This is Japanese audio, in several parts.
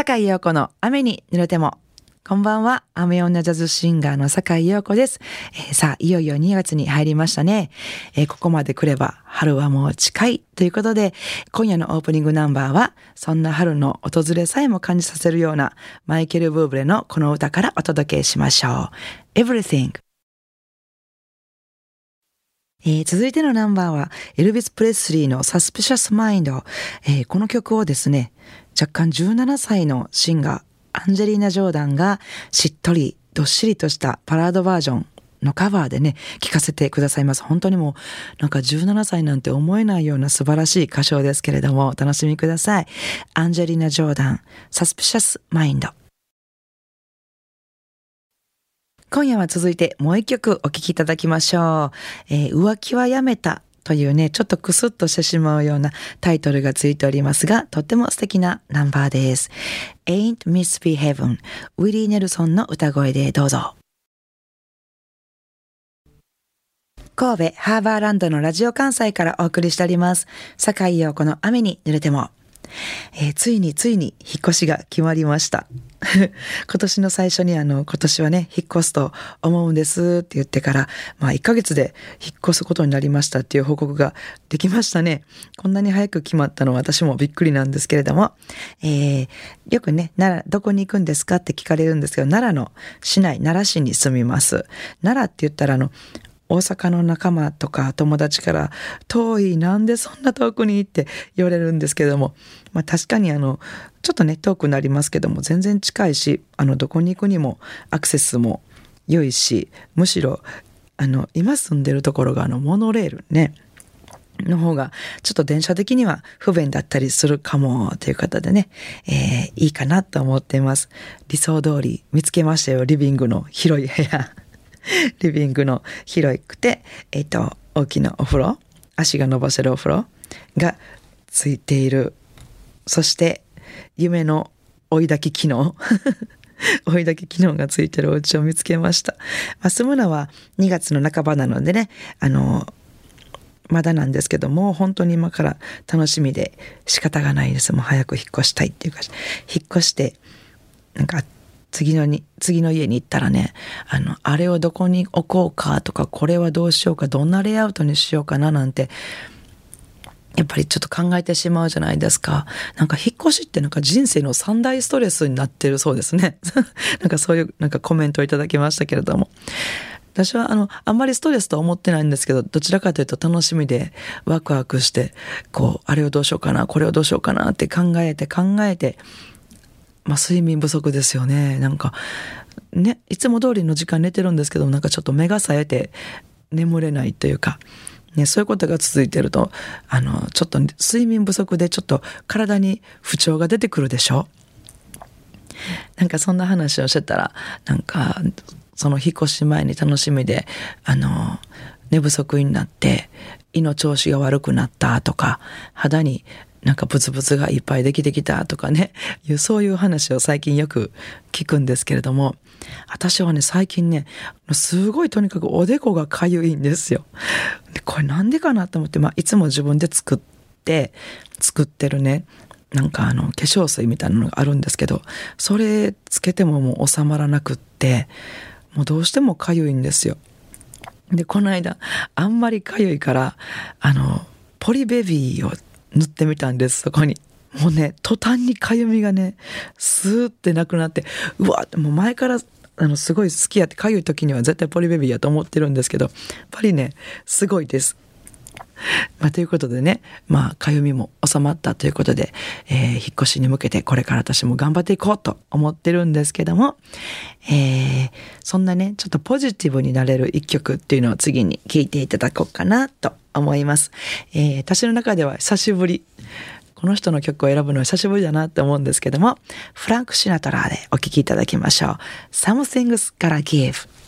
坂井陽子の雨に濡れても。こんばんは。雨女ジャズシンガーの坂井陽子です、えー、さあ、いよいよ2月に入りましたね、えー、ここまで来れば春はもう近いということで、今夜のオープニングナンバーは、そんな春の訪れさえも感じさせるようなマイケル・ブーブレのこの歌からお届けしましょう。Everything。えー、続いてのナンバーは、エルビス・プレスリーのサスペシャス・マインド。えー、この曲をですね、若干17歳のシンガー、アンジェリーナ・ジョーダンがしっとり、どっしりとしたパラードバージョンのカバーでね、聴かせてくださいます。本当にもう、なんか17歳なんて思えないような素晴らしい歌唱ですけれども、お楽しみください。アンジェリーナ・ジョーダン、サスペシャス・マインド。今夜は続いてもう一曲お聴きいただきましょう。えー、浮気はやめたというね、ちょっとクスッとしてしまうようなタイトルがついておりますが、とっても素敵なナンバーです。Ain't Miss Be Heaven ウィリー・ネルソンの歌声でどうぞ。神戸ハーバーランドのラジオ関西からお送りしております。坂井陽子の雨に濡れても。えー、ついについに引っ越しが決まりました。今年の最初にあの、今年はね、引っ越すと思うんですって言ってから、まあ1ヶ月で引っ越すことになりましたっていう報告ができましたね。こんなに早く決まったのは私もびっくりなんですけれども、えー、よくね、奈良、どこに行くんですかって聞かれるんですけど、奈良の市内、奈良市に住みます。奈良って言ったらあの、大阪の仲間とか友達から遠いなんでそんな遠くにって言われるんですけども、まあ確かにあの、ちょっとね、遠くなりますけども全然近いし、あの、どこに行くにもアクセスも良いし、むしろ、あの、今住んでるところがあの、モノレールね、の方が、ちょっと電車的には不便だったりするかも、という方でね、えー、いいかなと思っています。理想通り見つけましたよ、リビングの広い部屋。リビングの広くて、えっ、ー、と、大きなお風呂、足が伸ばせるお風呂がついている。そして、夢の追い炊き機能。追い炊き機能がついてるお家を見つけました。まあ、住むのは2月の半ばなのでね、あの、まだなんですけども、本当に今から楽しみで仕方がないです。もう早く引っ越したいっていうか、引っ越して、なんか次のに、次の家に行ったらね、あの、あれをどこに置こうかとか、これはどうしようか、どんなレイアウトにしようかななんて、やっぱりちょっと考えてしまうじゃないですか。なんか引っ越しってなんか人生の三大ストレスになってるそうですね。なんかそういうなんかコメントをいただきましたけれども。私はあの、あんまりストレスとは思ってないんですけど、どちらかというと楽しみでワクワクして、こう、あれをどうしようかな、これをどうしようかなって考えて考えて、まあ、睡眠不足ですよね。なんか、ね、いつも通りの時間寝てるんですけど、なんかちょっと目が冴えて眠れないというか、ね、そういうことが続いてると、あの、ちょっと睡眠不足でちょっと体に不調が出てくるでしょ？なんかそんな話をしてたら、なんか、その引っ越し前に楽しみで、あの、寝不足になって、胃の調子が悪くなったとか、肌になんかブツブツがいっぱいできてきたとかね、そういう話を最近よく聞くんですけれども、私はね、最近ね、すごいとにかくおでこがかゆいんですよ。でこれなんでかなと思って、まあ、いつも自分で作って、作ってるね、なんかあの、化粧水みたいなのがあるんですけど、それつけてももう収まらなくって、もうどうしてもかゆいんですよ。で、この間、あんまりかゆいから、あの、ポリベビーを塗ってみたんです、そこに。もうね、途端にかゆみがね、スーってなくなって、うわってもう前から、あの、すごい好きやって、かゆい時には絶対ポリベビーやと思ってるんですけど、やっぱりね、すごいです。まあ、ということでね、まあ、かゆみも収まったということで、えー、引っ越しに向けてこれから私も頑張っていこうと思ってるんですけども、えー、そんなね、ちょっとポジティブになれる一曲っていうのを次に聴いていただこうかなと思います。えー、私の中では久しぶり。この人の曲を選ぶのは久しぶりだなって思うんですけども、フランク・シナトラーでお聴きいただきましょう。Something's Gotta Give。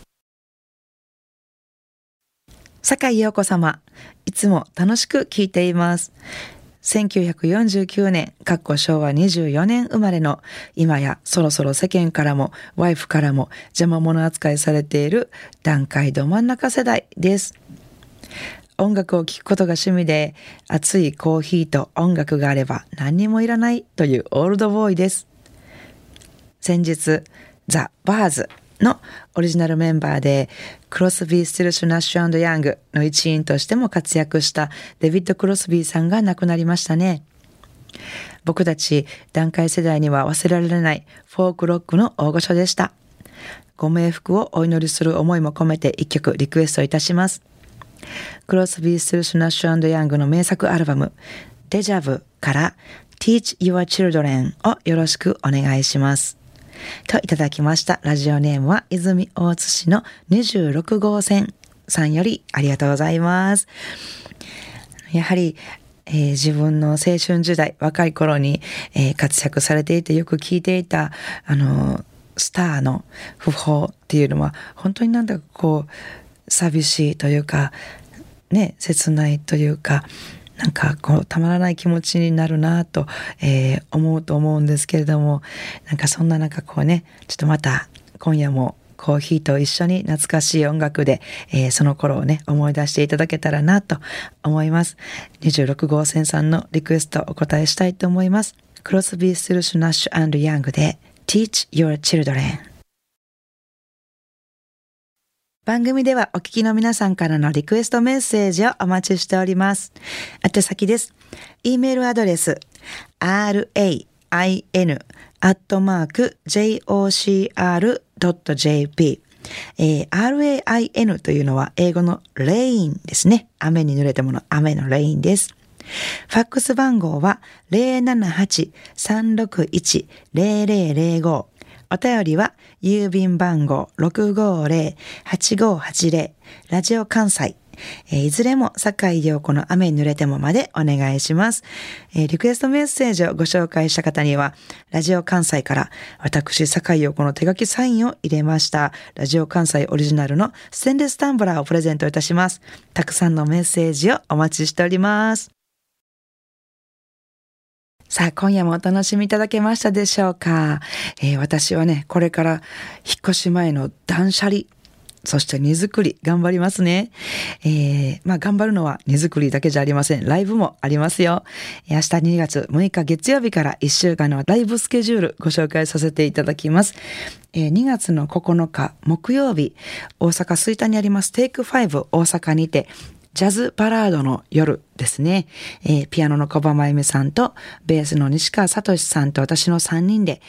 坂井陽子様、いつも楽しく聴いています。1949年、かっこ昭和24年生まれの、今やそろそろ世間からも、ワイフからも邪魔者扱いされている段階ど真ん中世代です。音楽を聴くことが趣味で、熱いコーヒーと音楽があれば何にもいらないというオールドボーイです。先日、ザ・バーズのオリジナルメンバーで、クロスビー・スティルス・ナッシュ&ヤングの一員としても活躍したデビッド・クロスビーさんが亡くなりましたね。僕たち団塊世代には忘れられないフォークロックの大御所でした。ご冥福をお祈りする思いも込めて一曲リクエストいたします。クロスビー・ステルシュ・ナッシュヤングの名作アルバム、デジャブから Teach Your Children をよろしくお願いします。といただきました。ラジオネームは泉大津市の26号線さんよりありがとうございます。やはり、えー、自分の青春時代、若い頃に、えー、活躍されていてよく聞いていた、あの、スターの訃報っていうのは、本当になんだかこう、寂しいというか、ね、切ないというか、なんかこうたまらない気持ちになるなと、えー、思うと思うんですけれどもなんかそんな中こうねちょっとまた今夜もコーヒーと一緒に懐かしい音楽で、えー、その頃をね、思い出していただけたらなと思います。26号線さんのリクエストお答えしたいと思います。クロスビー・スルシュ・ナッシュアンドヤングで Teach Your Children 番組ではお聞きの皆さんからのリクエストメッセージをお待ちしております。宛先です。e メールアドレス rain.jocr.jp えー、rain というのは英語のレインですね。雨に濡れたもの、雨のレインです。ファックス番号は078-361-0005お便りは郵便番号650-8580ラジオ関西えー、いずれも坂井陽子の雨に濡れてもまでお願いします、えー、リクエストメッセージをご紹介した方には、ラジオ関西から私坂井陽子の手書きサインを入れました、ラジオ関西オリジナルのステンレスタンブラーをプレゼントいたします。たくさんのメッセージをお待ちしております。さあ、今夜もお楽しみいただけましたでしょうか、えー、私はね、これから引っ越し前の断捨離、そして荷造り頑張りますね。えー、まあ頑張るのは荷造りだけじゃありません。ライブもありますよ。明日2月6日月曜日から1週間のライブスケジュールご紹介させていただきます。えー、2月の9日木曜日、大阪吹田にありますテイク5大阪にてジャズバラードの夜ですね。えー、ピアノの小浜真由美さんと、ベースの西川聡さんと私の3人で、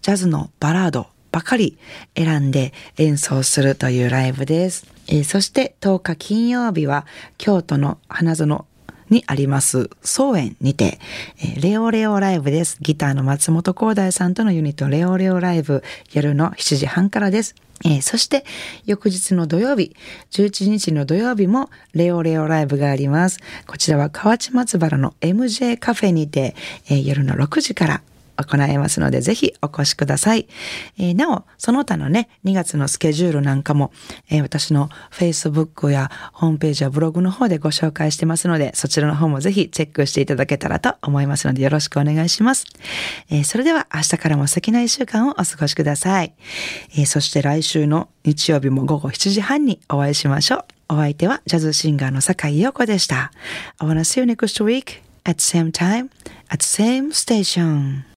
ジャズのバラードばかり選んで演奏するというライブです。えー、そして10日金曜日は、京都の花園にあります総園にて、えー、レオレオライブです。ギターの松本光大さんとのユニットレオレオライブ夜の7時半からです。えー、そして翌日の土曜日、11日の土曜日もレオレオライブがあります。こちらは河内松原の MJ カフェにて、えー、夜の6時から行いますので、ぜひお越しください。えー、なお、その他のね、2月のスケジュールなんかも、えー、私の Facebook やホームページやブログの方でご紹介してますので、そちらの方もぜひチェックしていただけたらと思いますので、よろしくお願いします。えー、それでは明日からも素敵な一週間をお過ごしください。えそして来週の日曜日も午後7時半にお会いしましょう。お相手はジャズシンガーの坂井陽子でした。I wanna see you next week at same time at same station.